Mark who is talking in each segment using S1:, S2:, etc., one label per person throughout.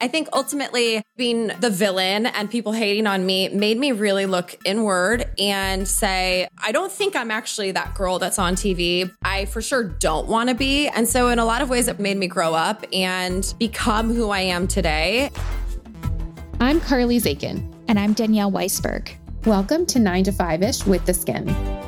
S1: I think ultimately being the villain and people hating on me made me really look inward and say, I don't think I'm actually that girl that's on TV. I for sure don't want to be. And so, in a lot of ways, it made me grow up and become who I am today.
S2: I'm Carly Zakin.
S3: And I'm Danielle Weisberg.
S2: Welcome to 9 to 5 ish with the Skimm.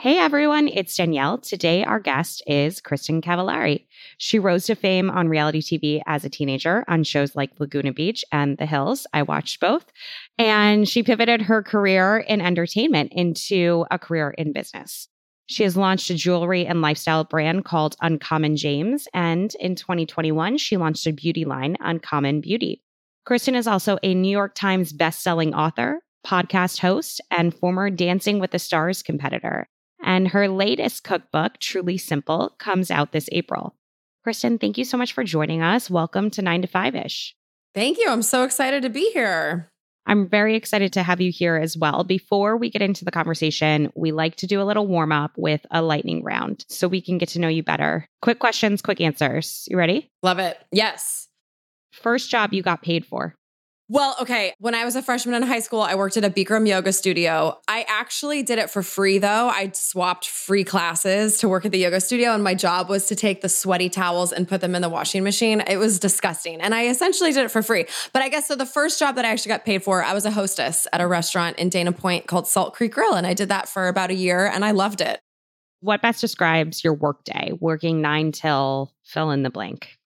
S4: Hey everyone, it's Danielle. Today, our guest is Kristin Cavallari. She rose to fame on reality TV as a teenager on shows like Laguna Beach and The Hills. I watched both. And she pivoted her career in entertainment into a career in business. She has launched a jewelry and lifestyle brand called Uncommon James. And in 2021, she launched a beauty line, Uncommon Beauty. Kristin is also a New York Times bestselling author, podcast host, and former Dancing with the Stars competitor. And her latest cookbook, Truly Simple, comes out this April. Kristin, thank you so much for joining us. Welcome to 9 to 5 ish.
S1: Thank you. I'm so excited to be here.
S4: I'm very excited to have you here as well. Before we get into the conversation, we like to do a little warm up with a lightning round so we can get to know you better. Quick questions, quick answers. You ready?
S1: Love it. Yes.
S4: First job you got paid for.
S1: Well, okay. When I was a freshman in high school, I worked at a Bikram yoga studio. I actually did it for free though. I swapped free classes to work at the yoga studio, and my job was to take the sweaty towels and put them in the washing machine. It was disgusting. And I essentially did it for free. But I guess so the first job that I actually got paid for, I was a hostess at a restaurant in Dana Point called Salt Creek Grill. And I did that for about a year and I loved it.
S4: What best describes your workday, working nine till fill in the blank?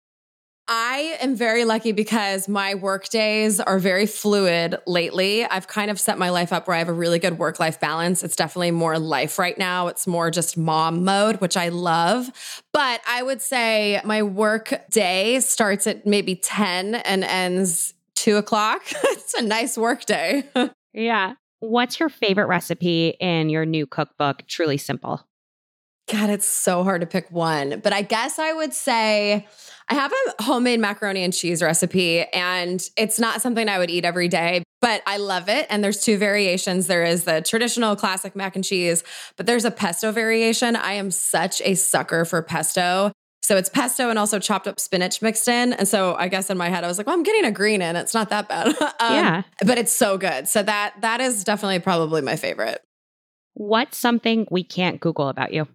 S1: I am very lucky because my work days are very fluid lately. I've kind of set my life up where I have a really good work life balance. It's definitely more life right now. It's more just mom mode, which I love. But I would say my work day starts at maybe 10 and ends two o'clock. it's a nice work day.
S4: yeah. What's your favorite recipe in your new cookbook, Truly Simple?
S1: God, it's so hard to pick one. But I guess I would say I have a homemade macaroni and cheese recipe, and it's not something I would eat every day, but I love it. And there's two variations there is the traditional classic mac and cheese, but there's a pesto variation. I am such a sucker for pesto. So it's pesto and also chopped up spinach mixed in. And so I guess in my head I was like, well, I'm getting a green in. It's not that bad. um,
S4: yeah.
S1: But it's so good. So that that is definitely probably my favorite.
S4: What's something we can't Google about you?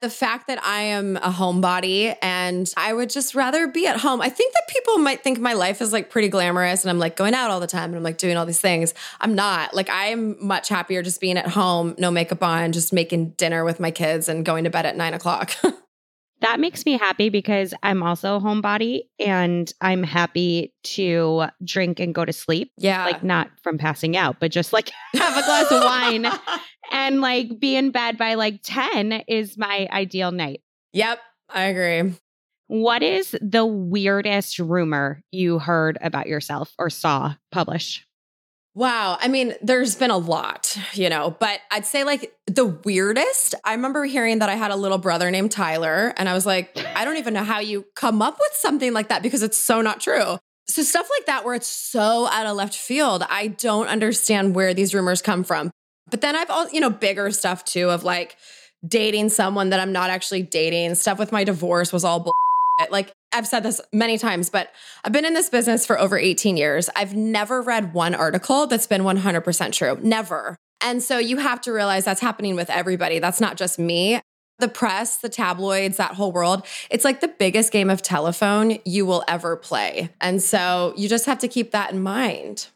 S1: The fact that I am a homebody and I would just rather be at home. I think that people might think my life is like pretty glamorous and I'm like going out all the time and I'm like doing all these things. I'm not. Like I'm much happier just being at home, no makeup on, just making dinner with my kids and going to bed at nine o'clock.
S4: that makes me happy because I'm also a homebody and I'm happy to drink and go to sleep.
S1: Yeah.
S4: Like not from passing out, but just like have a glass of wine and like be in bed by like 10 is my ideal night.
S1: Yep, I agree.
S4: What is the weirdest rumor you heard about yourself or saw published?
S1: Wow. I mean, there's been a lot, you know, but I'd say like the weirdest. I remember hearing that I had a little brother named Tyler, and I was like, I don't even know how you come up with something like that because it's so not true. So, stuff like that, where it's so out of left field, I don't understand where these rumors come from. But then I've all, you know, bigger stuff too of like dating someone that I'm not actually dating. Stuff with my divorce was all bull. Like I've said this many times, but I've been in this business for over 18 years. I've never read one article that's been 100% true. Never. And so you have to realize that's happening with everybody. That's not just me. The press, the tabloids, that whole world, it's like the biggest game of telephone you will ever play. And so you just have to keep that in mind.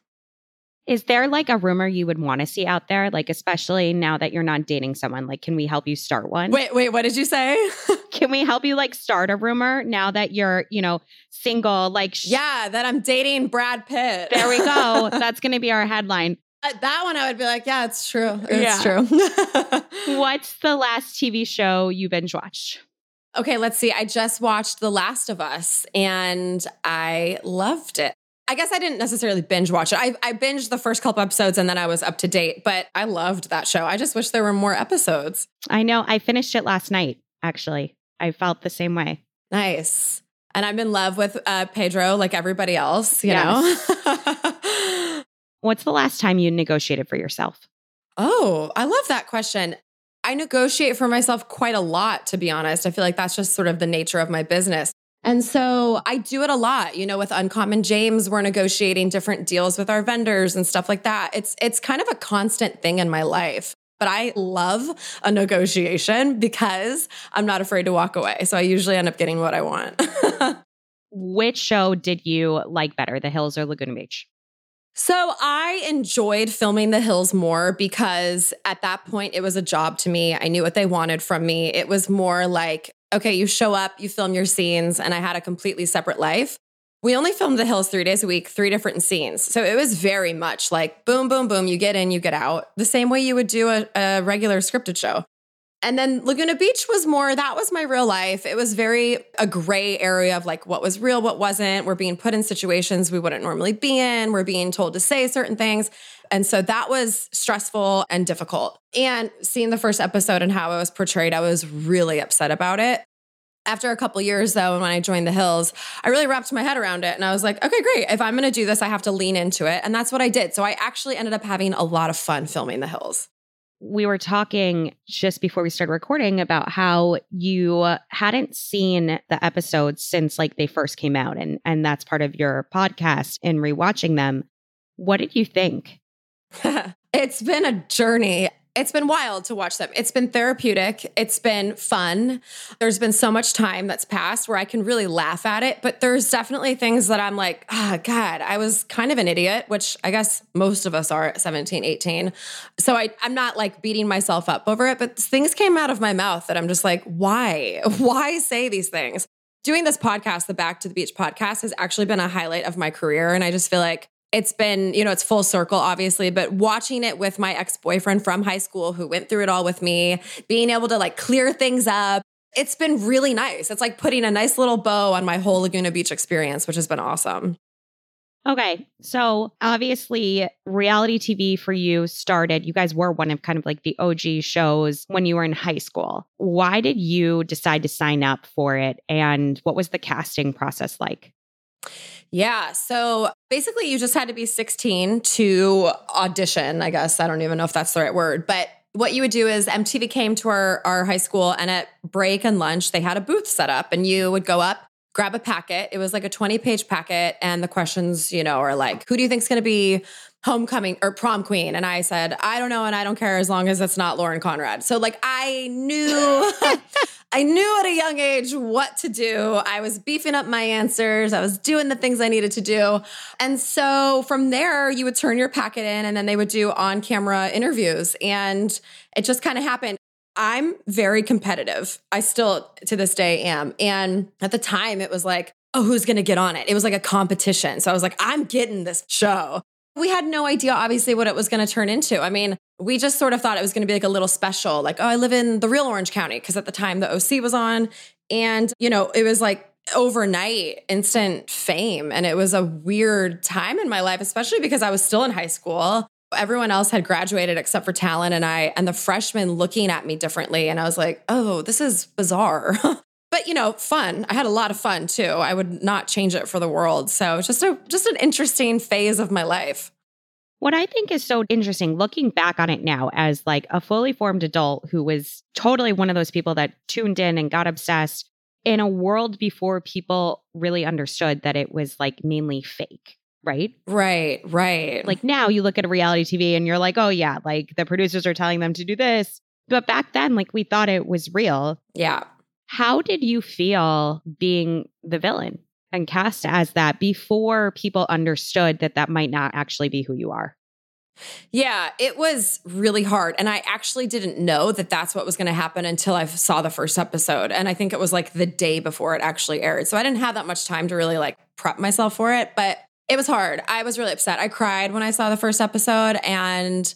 S4: Is there like a rumor you would want to see out there? Like, especially now that you're not dating someone, like, can we help you start one?
S1: Wait, wait, what did you say?
S4: can we help you like start a rumor now that you're, you know, single? Like,
S1: sh- yeah, that I'm dating Brad Pitt.
S4: There we go. That's going to be our headline.
S1: Uh, that one I would be like, yeah, it's true. It's yeah.
S4: true. What's the last TV show you binge watched?
S1: Okay, let's see. I just watched The Last of Us and I loved it. I guess I didn't necessarily binge watch it. I, I binged the first couple episodes and then I was up to date, but I loved that show. I just wish there were more episodes.
S4: I know. I finished it last night, actually. I felt the same way.
S1: Nice. And I'm in love with uh, Pedro like everybody else, you yes.
S4: know? What's the last time you negotiated for yourself?
S1: Oh, I love that question. I negotiate for myself quite a lot, to be honest. I feel like that's just sort of the nature of my business. And so I do it a lot. You know, with Uncommon James, we're negotiating different deals with our vendors and stuff like that. It's it's kind of a constant thing in my life. But I love a negotiation because I'm not afraid to walk away. So I usually end up getting what I want.
S4: Which show did you like better, The Hills or Laguna Beach?
S1: So I enjoyed filming The Hills more because at that point it was a job to me. I knew what they wanted from me. It was more like okay, you show up, you film your scenes, and I had a completely separate life. We only filmed the hills three days a week, three different scenes. So it was very much like boom, boom, boom, you get in, you get out, the same way you would do a, a regular scripted show. And then Laguna Beach was more, that was my real life. It was very a gray area of like what was real, what wasn't. We're being put in situations we wouldn't normally be in. We're being told to say certain things. And so that was stressful and difficult. And seeing the first episode and how it was portrayed, I was really upset about it. After a couple years, though, and when I joined the Hills, I really wrapped my head around it and I was like, okay, great. If I'm going to do this, I have to lean into it. And that's what I did. So I actually ended up having a lot of fun filming the Hills.
S4: We were talking just before we started recording about how you hadn't seen the episodes since like they first came out and and that's part of your podcast and rewatching them. What did you think?
S1: it's been a journey. It's been wild to watch them. It's been therapeutic. It's been fun. There's been so much time that's passed where I can really laugh at it. But there's definitely things that I'm like, oh, God, I was kind of an idiot, which I guess most of us are at 17, 18. So I, I'm not like beating myself up over it, but things came out of my mouth that I'm just like, why? Why say these things? Doing this podcast, the Back to the Beach podcast, has actually been a highlight of my career. And I just feel like it's been, you know, it's full circle, obviously, but watching it with my ex boyfriend from high school who went through it all with me, being able to like clear things up, it's been really nice. It's like putting a nice little bow on my whole Laguna Beach experience, which has been awesome.
S4: Okay. So obviously, reality TV for you started, you guys were one of kind of like the OG shows when you were in high school. Why did you decide to sign up for it? And what was the casting process like?
S1: Yeah. So basically, you just had to be 16 to audition, I guess. I don't even know if that's the right word. But what you would do is MTV came to our, our high school, and at break and lunch, they had a booth set up, and you would go up, grab a packet. It was like a 20 page packet. And the questions, you know, are like, who do you think is going to be homecoming or prom queen? And I said, I don't know. And I don't care as long as it's not Lauren Conrad. So, like, I knew. I knew at a young age what to do. I was beefing up my answers. I was doing the things I needed to do. And so from there, you would turn your packet in and then they would do on camera interviews. And it just kind of happened. I'm very competitive. I still to this day am. And at the time, it was like, oh, who's going to get on it? It was like a competition. So I was like, I'm getting this show. We had no idea, obviously, what it was going to turn into. I mean, we just sort of thought it was going to be like a little special, like, oh, I live in the real Orange County, because at the time the OC was on. And, you know, it was like overnight instant fame. And it was a weird time in my life, especially because I was still in high school. Everyone else had graduated except for Talan and I, and the freshmen looking at me differently. And I was like, oh, this is bizarre. but you know fun i had a lot of fun too i would not change it for the world so just a just an interesting phase of my life
S4: what I think is so interesting looking back on it now as like a fully formed adult who was totally one of those people that tuned in and got obsessed in a world before people really understood that it was like mainly fake. Right?
S1: Right, right.
S4: Like now you look at a reality TV and you're like, oh, yeah, like the producers are telling them to do this. But back then, like we thought it was real.
S1: Yeah.
S4: How did you feel being the villain and cast as that before people understood that that might not actually be who you are?
S1: Yeah, it was really hard. And I actually didn't know that that's what was going to happen until I saw the first episode. And I think it was like the day before it actually aired. So I didn't have that much time to really like prep myself for it, but it was hard. I was really upset. I cried when I saw the first episode. And,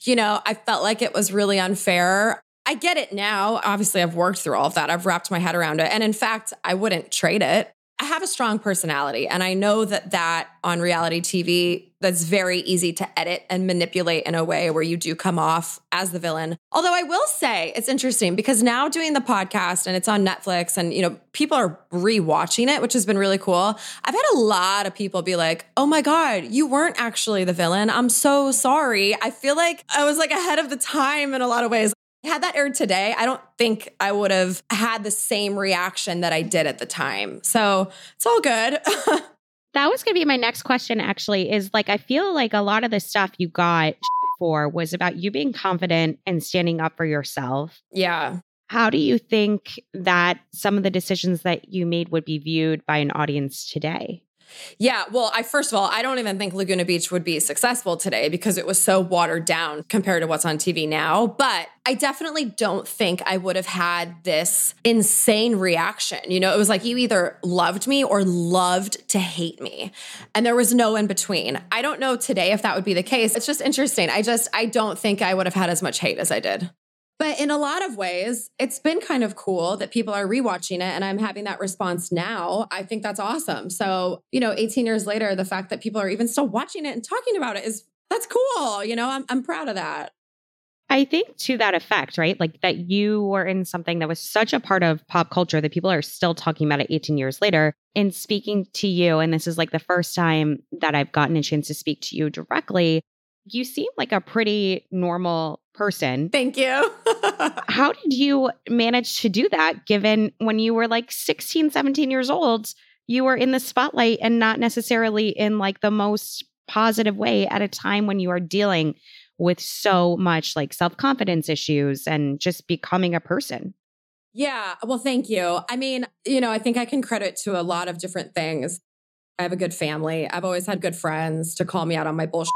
S1: you know, I felt like it was really unfair. I get it now. Obviously, I've worked through all of that. I've wrapped my head around it. And in fact, I wouldn't trade it. I have a strong personality and I know that that on reality TV that's very easy to edit and manipulate in a way where you do come off as the villain. Although I will say it's interesting because now doing the podcast and it's on Netflix and you know people are rewatching it which has been really cool. I've had a lot of people be like, "Oh my god, you weren't actually the villain. I'm so sorry." I feel like I was like ahead of the time in a lot of ways. Had that aired today, I don't think I would have had the same reaction that I did at the time. So it's all good.
S4: that was going to be my next question, actually, is like, I feel like a lot of the stuff you got for was about you being confident and standing up for yourself.
S1: Yeah.
S4: How do you think that some of the decisions that you made would be viewed by an audience today?
S1: Yeah, well, I first of all, I don't even think Laguna Beach would be successful today because it was so watered down compared to what's on TV now. But I definitely don't think I would have had this insane reaction. You know, it was like you either loved me or loved to hate me. And there was no in between. I don't know today if that would be the case. It's just interesting. I just, I don't think I would have had as much hate as I did. But in a lot of ways, it's been kind of cool that people are rewatching it and I'm having that response now. I think that's awesome. So, you know, 18 years later, the fact that people are even still watching it and talking about it is that's cool. You know, I'm I'm proud of that.
S4: I think to that effect, right? Like that you were in something that was such a part of pop culture that people are still talking about it 18 years later. In speaking to you, and this is like the first time that I've gotten a chance to speak to you directly, you seem like a pretty normal person.
S1: Thank you.
S4: How did you manage to do that given when you were like 16, 17 years old, you were in the spotlight and not necessarily in like the most positive way at a time when you are dealing with so much like self-confidence issues and just becoming a person?
S1: Yeah, well, thank you. I mean, you know, I think I can credit to a lot of different things. I have a good family. I've always had good friends to call me out on my bullshit.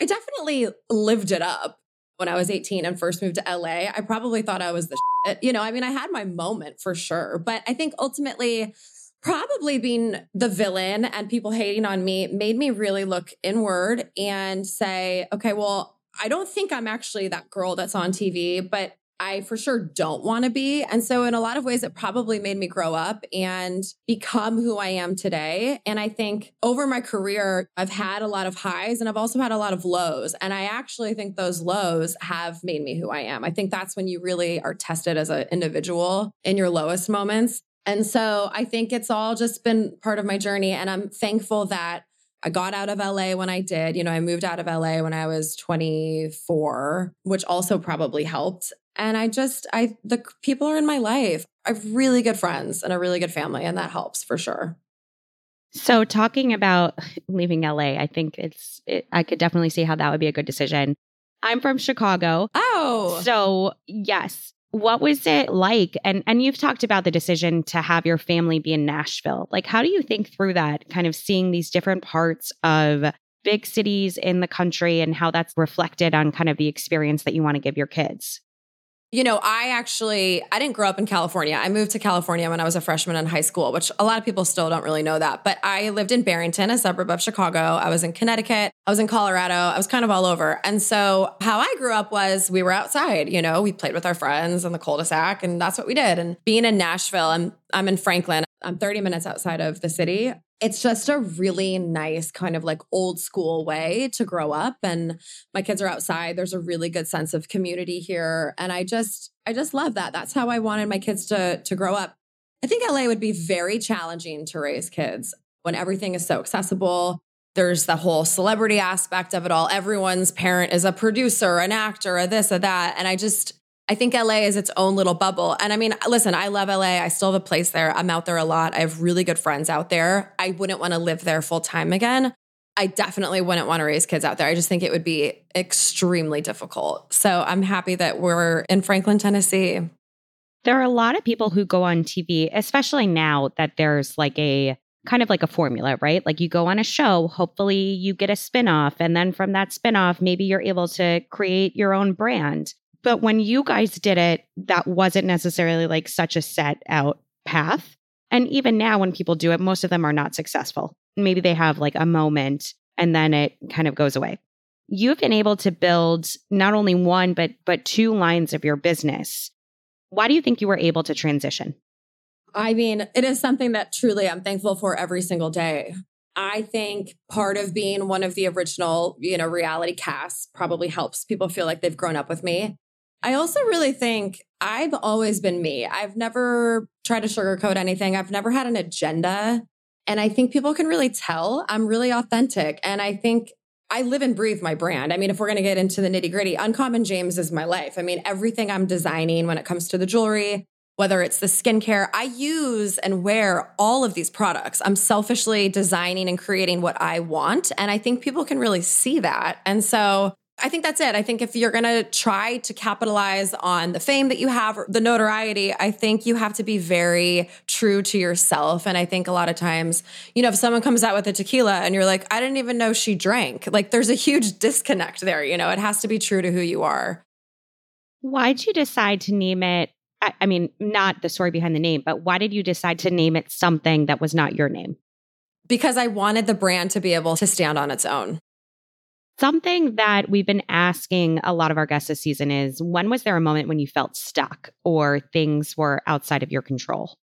S1: I definitely lived it up when I was 18 and first moved to LA. I probably thought I was the shit. You know, I mean, I had my moment for sure. But I think ultimately, probably being the villain and people hating on me made me really look inward and say, okay, well, I don't think I'm actually that girl that's on TV, but I for sure don't want to be. And so, in a lot of ways, it probably made me grow up and become who I am today. And I think over my career, I've had a lot of highs and I've also had a lot of lows. And I actually think those lows have made me who I am. I think that's when you really are tested as an individual in your lowest moments. And so, I think it's all just been part of my journey. And I'm thankful that I got out of LA when I did. You know, I moved out of LA when I was 24, which also probably helped. And I just, I, the people are in my life. I have really good friends and a really good family, and that helps for sure.
S4: So, talking about leaving LA, I think it's, it, I could definitely see how that would be a good decision. I'm from Chicago.
S1: Oh.
S4: So, yes. What was it like? And and you've talked about the decision to have your family be in Nashville. Like how do you think through that kind of seeing these different parts of big cities in the country and how that's reflected on kind of the experience that you want to give your kids?
S1: You know, I actually I didn't grow up in California. I moved to California when I was a freshman in high school, which a lot of people still don't really know that. But I lived in Barrington, a suburb of Chicago. I was in Connecticut. I was in Colorado. I was kind of all over. And so how I grew up was we were outside, you know, we played with our friends in the cul-de-sac and that's what we did. And being in Nashville, I'm I'm in Franklin. I'm 30 minutes outside of the city. It's just a really nice kind of like old school way to grow up and my kids are outside. There's a really good sense of community here and i just i just love that. That's how i wanted my kids to to grow up. I think la would be very challenging to raise kids when everything is so accessible. There's the whole celebrity aspect of it all. Everyone's parent is a producer an actor a this a that and i just I think LA is its own little bubble. And I mean, listen, I love LA. I still have a place there. I'm out there a lot. I have really good friends out there. I wouldn't want to live there full time again. I definitely wouldn't want to raise kids out there. I just think it would be extremely difficult. So I'm happy that we're in Franklin, Tennessee.
S4: There are a lot of people who go on TV, especially now that there's like a kind of like a formula, right? Like you go on a show, hopefully you get a spinoff. And then from that spinoff, maybe you're able to create your own brand. But when you guys did it, that wasn't necessarily like such a set out path. And even now, when people do it, most of them are not successful. Maybe they have like a moment and then it kind of goes away. You've been able to build not only one, but, but two lines of your business. Why do you think you were able to transition?
S1: I mean, it is something that truly I'm thankful for every single day. I think part of being one of the original, you know, reality casts probably helps people feel like they've grown up with me. I also really think I've always been me. I've never tried to sugarcoat anything. I've never had an agenda. And I think people can really tell I'm really authentic. And I think I live and breathe my brand. I mean, if we're going to get into the nitty gritty, Uncommon James is my life. I mean, everything I'm designing when it comes to the jewelry, whether it's the skincare, I use and wear all of these products. I'm selfishly designing and creating what I want. And I think people can really see that. And so I think that's it. I think if you're going to try to capitalize on the fame that you have, the notoriety, I think you have to be very true to yourself. And I think a lot of times, you know, if someone comes out with a tequila and you're like, I didn't even know she drank, like there's a huge disconnect there. You know, it has to be true to who you are.
S4: Why'd you decide to name it I, I mean, not the story behind the name, but why did you decide to name it something that was not your name?
S1: Because I wanted the brand to be able to stand on its own.
S4: Something that we've been asking a lot of our guests this season is when was there a moment when you felt stuck or things were outside of your control?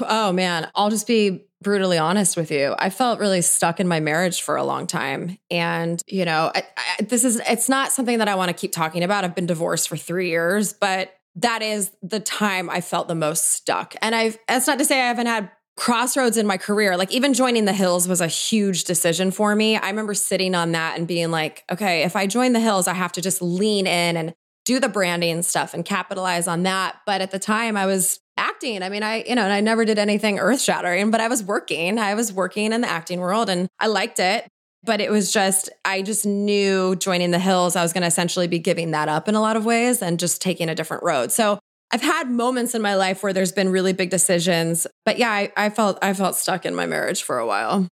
S1: Oh man, I'll just be brutally honest with you. I felt really stuck in my marriage for a long time. And, you know, I, I, this is, it's not something that I want to keep talking about. I've been divorced for three years, but that is the time I felt the most stuck. And I've, that's not to say I haven't had crossroads in my career. Like even joining the Hills was a huge decision for me. I remember sitting on that and being like, okay, if I join the Hills, I have to just lean in and do the branding stuff and capitalize on that. But at the time I was acting. I mean, I, you know, and I never did anything earth shattering, but I was working. I was working in the acting world and I liked it. But it was just, I just knew joining the Hills, I was going to essentially be giving that up in a lot of ways and just taking a different road. So I've had moments in my life where there's been really big decisions. But yeah, I, I felt I felt stuck in my marriage for a while.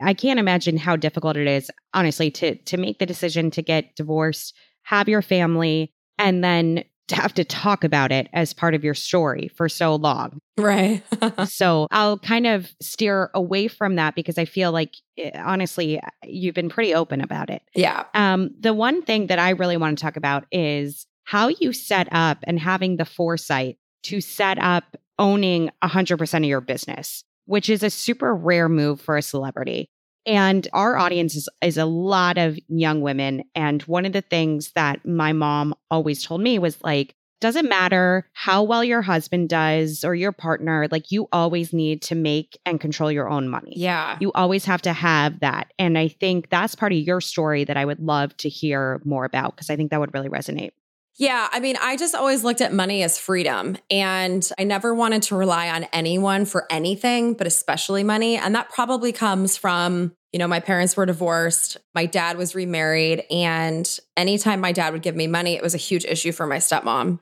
S4: I can't imagine how difficult it is, honestly, to to make the decision to get divorced, have your family, and then to have to talk about it as part of your story for so long.
S1: Right.
S4: so I'll kind of steer away from that because I feel like, eh, honestly, you've been pretty open about it.
S1: Yeah.
S4: Um, the one thing that I really want to talk about is how you set up and having the foresight to set up owning 100% of your business, which is a super rare move for a celebrity. And our audience is, is a lot of young women. And one of the things that my mom always told me was like, doesn't matter how well your husband does or your partner, like you always need to make and control your own money.
S1: Yeah.
S4: You always have to have that. And I think that's part of your story that I would love to hear more about because I think that would really resonate.
S1: Yeah, I mean, I just always looked at money as freedom and I never wanted to rely on anyone for anything, but especially money. And that probably comes from, you know, my parents were divorced, my dad was remarried, and anytime my dad would give me money, it was a huge issue for my stepmom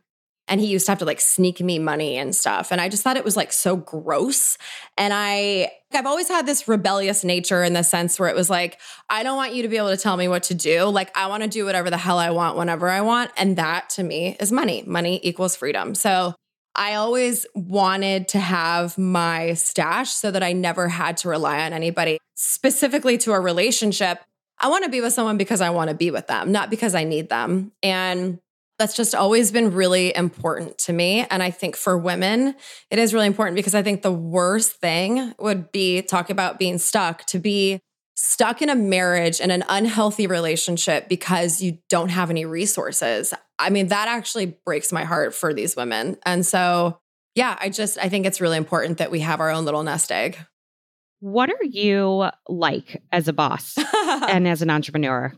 S1: and he used to have to like sneak me money and stuff and i just thought it was like so gross and i i've always had this rebellious nature in the sense where it was like i don't want you to be able to tell me what to do like i want to do whatever the hell i want whenever i want and that to me is money money equals freedom so I always wanted to have my stash so that I never had to rely on anybody, specifically to a relationship. I want to be with someone because I want to be with them, not because I need them. And that's just always been really important to me. And I think for women, it is really important because I think the worst thing would be talk about being stuck, to be stuck in a marriage and an unhealthy relationship because you don't have any resources. I mean, that actually breaks my heart for these women. And so, yeah, I just, I think it's really important that we have our own little nest egg.
S4: What are you like as a boss and as an entrepreneur?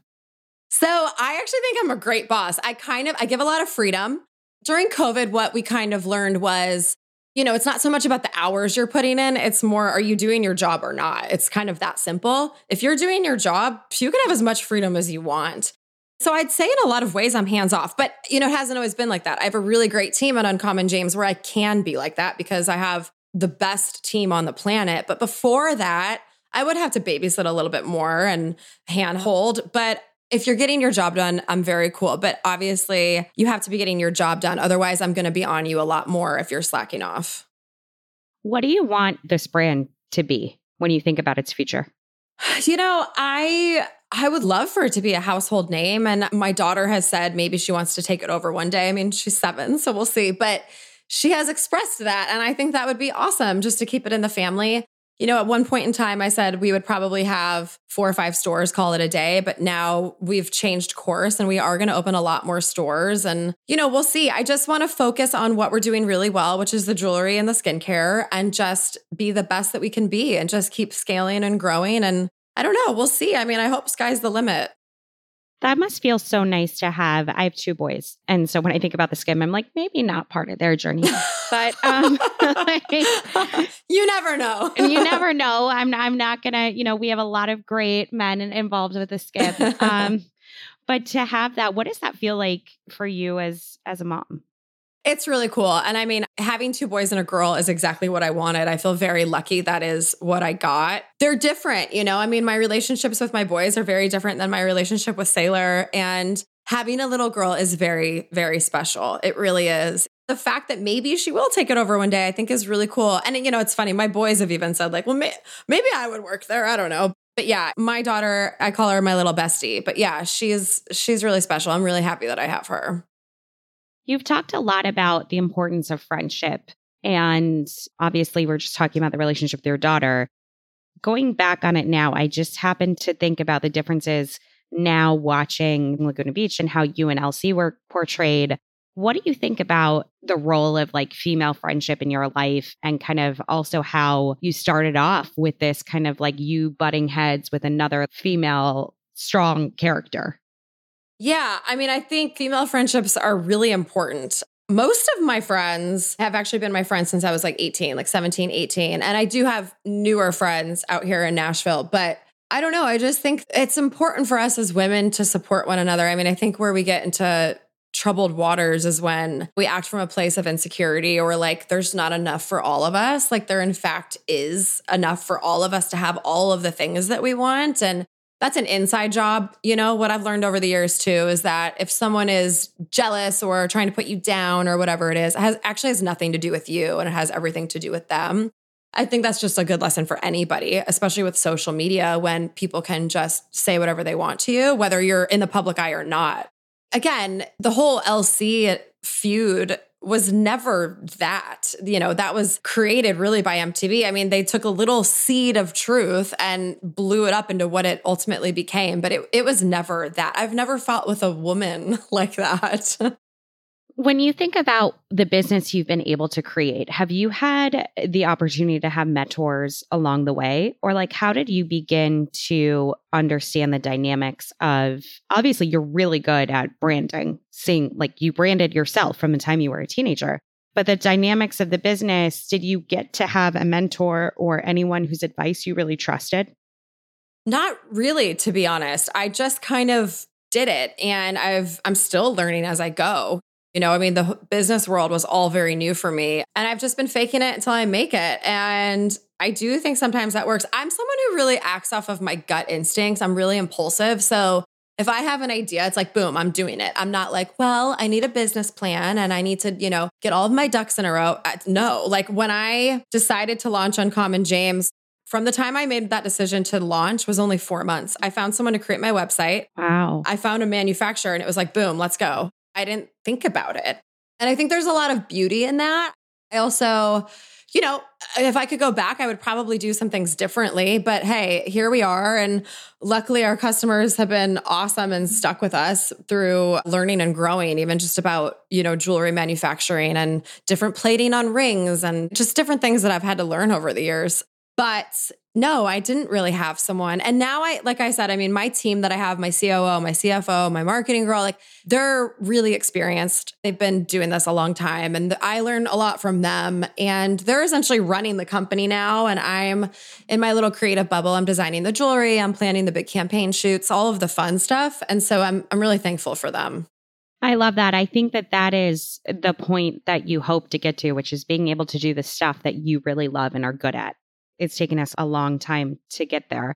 S1: So I actually think I'm a great boss. I kind of I give a lot of freedom. During COVID, what we kind of learned was, you know, it's not so much about the hours you're putting in, it's more are you doing your job or not? It's kind of that simple. If you're doing your job, you can have as much freedom as you want. So I'd say in a lot of ways I'm hands off, but you know, it hasn't always been like that. I have a really great team at Uncommon James where I can be like that because I have the best team on the planet. But before that, I would have to babysit a little bit more and handhold. But if you're getting your job done, I'm very cool. But obviously, you have to be getting your job done. Otherwise, I'm going to be on you a lot more if you're slacking off.
S4: What do you want this brand to be when you think about its future?
S1: You know, I I would love for it to be a household name and my daughter has said maybe she wants to take it over one day. I mean, she's 7, so we'll see. But she has expressed that. And I think that would be awesome just to keep it in the family. You know, at one point in time, I said we would probably have four or five stores, call it a day. But now we've changed course and we are going to open a lot more stores. And, you know, we'll see. I just want to focus on what we're doing really well, which is the jewelry and the skincare, and just be the best that we can be and just keep scaling and growing. And I don't know. We'll see. I mean, I hope sky's the limit.
S4: That must feel so nice to have. I have two boys. And so when I think about the Skimm, I'm like, maybe not part of their journey. But um, like,
S1: you never know.
S4: you never know. I'm I'm not gonna, you know, we have a lot of great men involved with the Skimm. Um, but to have that, what does that feel like for you as as a mom?
S1: It's really cool. And I mean, having two boys and a girl is exactly what I wanted. I feel very lucky that is what I got. They're different, you know? I mean, my relationships with my boys are very different than my relationship with Saylor. And having a little girl is very, very special. It really is. The fact that maybe she will take it over one day, I think is really cool. And, you know, it's funny. My boys have even said, like, well, may- maybe I would work there. I don't know. But yeah, my daughter, I call her my little bestie. But yeah, she's she's really special. I'm really happy that I have her.
S4: You've talked a lot about the importance of friendship. And obviously, we're just talking about the relationship with your daughter. Going back on it now, I just happened to think about the differences now watching Laguna Beach and how you and LC were portrayed. What do you think about the role of like female friendship in your life and kind of also how you started off with this kind of like you butting heads with another female strong character?
S1: Yeah, I mean, I think female friendships are really important. Most of my friends have actually been my friends since I was like 18, like 17, 18. And I do have newer friends out here in Nashville, but I don't know. I just think it's important for us as women to support one another. I mean, I think where we get into troubled waters is when we act from a place of insecurity or like there's not enough for all of us. Like there, in fact, is enough for all of us to have all of the things that we want. And that's an inside job. You know, what I've learned over the years too is that if someone is jealous or trying to put you down or whatever it is, it has actually has nothing to do with you and it has everything to do with them. I think that's just a good lesson for anybody, especially with social media when people can just say whatever they want to you, whether you're in the public eye or not. Again, the whole LC feud was never that. You know, that was created really by MTV. I mean, they took a little seed of truth and blew it up into what it ultimately became, but it, it was never that. I've never fought with a woman like that.
S4: When you think about the business you've been able to create, have you had the opportunity to have mentors along the way? Or, like, how did you begin to understand the dynamics of obviously, you're really good at branding, seeing like you branded yourself from the time you were a teenager. But the dynamics of the business, did you get to have a mentor or anyone whose advice you really trusted?
S1: Not really, to be honest. I just kind of did it and I've I'm still learning as I go. You know, I mean, the business world was all very new for me. And I've just been faking it until I make it. And I do think sometimes that works. I'm someone who really acts off of my gut instincts. I'm really impulsive. So if I have an idea, it's like, boom, I'm doing it. I'm not like, well, I need a business plan and I need to, you know, get all of my ducks in a row. No, like when I decided to launch Uncommon James, from the time I made that decision to launch was only four months. I found someone to create my website.
S4: Wow.
S1: I found a manufacturer and it was like, boom, let's go. I didn't think about it. And I think there's a lot of beauty in that. I also, you know, if I could go back, I would probably do some things differently. But hey, here we are. And luckily, our customers have been awesome and stuck with us through learning and growing, even just about, you know, jewelry manufacturing and different plating on rings and just different things that I've had to learn over the years. But no, I didn't really have someone. And now I, like I said, I mean, my team that I have, my COO, my CFO, my marketing girl, like they're really experienced. They've been doing this a long time and I learn a lot from them. And they're essentially running the company now. And I'm in my little creative bubble. I'm designing the jewelry, I'm planning the big campaign shoots, all of the fun stuff. And so I'm, I'm really thankful for them.
S4: I love that. I think that that is the point that you hope to get to, which is being able to do the stuff that you really love and are good at it's taken us a long time to get there.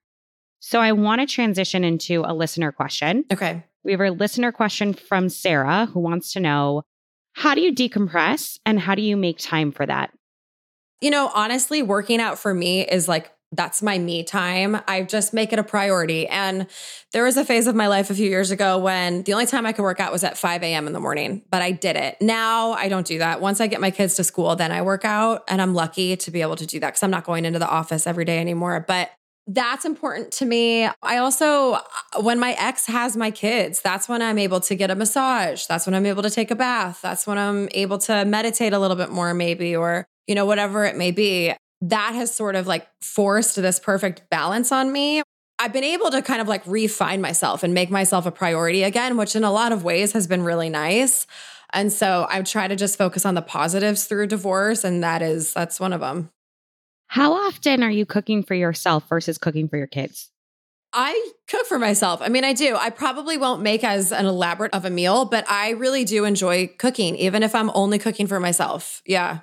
S4: So I want to transition into a listener question.
S1: Okay.
S4: We have a listener question from Sarah who wants to know how do you decompress and how do you make time for that?
S1: You know, honestly, working out for me is like that's my me time. I just make it a priority. And there was a phase of my life a few years ago when the only time I could work out was at 5 a.m. in the morning, but I did it. Now I don't do that. Once I get my kids to school, then I work out. And I'm lucky to be able to do that because I'm not going into the office every day anymore. But that's important to me. I also, uh, when my ex has my kids, that's when I'm able to get a massage. That's when I'm able to take a bath. That's when I'm able to meditate a little bit more, maybe, or, you know, whatever it may be. That has sort of like forced this perfect balance on me. I've been able to kind of like refine myself and make myself a priority again, which in a lot of ways has been really nice. And so I try to just focus on the positives through divorce. And that is, that's one of them.
S4: How often are you cooking for yourself versus cooking for your kids?
S1: I cook for myself. I mean, I do. I probably won't make as an elaborate of a meal, but I really do enjoy cooking, even if I'm only cooking for myself. Yeah.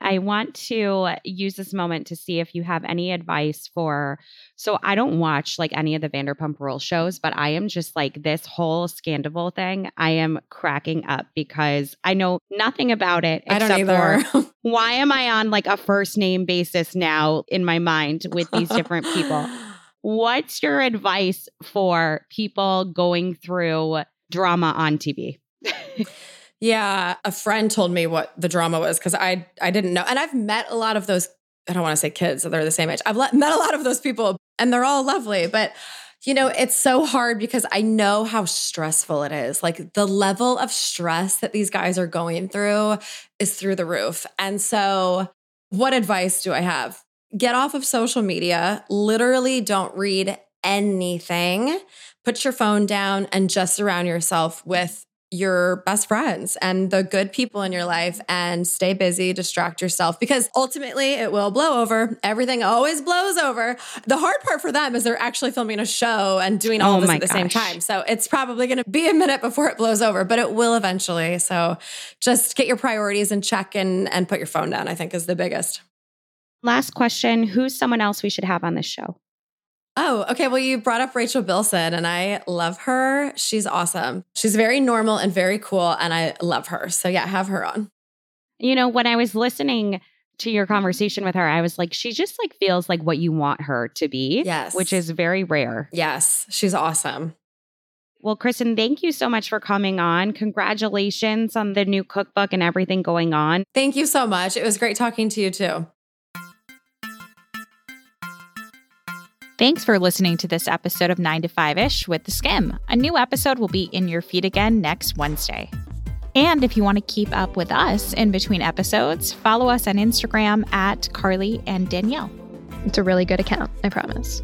S4: I want to use this moment to see if you have any advice for. So, I don't watch like any of the Vanderpump Rules shows, but I am just like this whole Scandoval thing. I am cracking up because I know nothing about it.
S1: I don't either.
S4: why am I on like a first name basis now in my mind with these different people? What's your advice for people going through drama on TV?
S1: Yeah, a friend told me what the drama was because I I didn't know, and I've met a lot of those. I don't want to say kids; they're the same age. I've met a lot of those people, and they're all lovely. But you know, it's so hard because I know how stressful it is. Like the level of stress that these guys are going through is through the roof. And so, what advice do I have? Get off of social media. Literally, don't read anything. Put your phone down and just surround yourself with your best friends and the good people in your life and stay busy, distract yourself because ultimately it will blow over. Everything always blows over. The hard part for them is they're actually filming a show and doing all oh this at the gosh. same time. So it's probably going to be a minute before it blows over, but it will eventually. So just get your priorities in check and and put your phone down, I think is the biggest.
S4: Last question, who's someone else we should have on this show?
S1: Oh, okay. Well, you brought up Rachel Bilson, and I love her. She's awesome. She's very normal and very cool, and I love her. So, yeah, have her on.
S4: You know, when I was listening to your conversation with her, I was like, she just like feels like what you want her to be.
S1: Yes.
S4: Which is very rare.
S1: Yes. She's awesome.
S4: Well, Kristin, thank you so much for coming on. Congratulations on the new cookbook and everything going on.
S1: Thank you so much. It was great talking to you too.
S3: Thanks for listening to this episode of 9 to 5 ish with The Skimm. A new episode will be in your feed again next Wednesday. And if you want to keep up with us in between episodes, follow us on Instagram at Carly and Danielle.
S2: It's a really good account, I promise.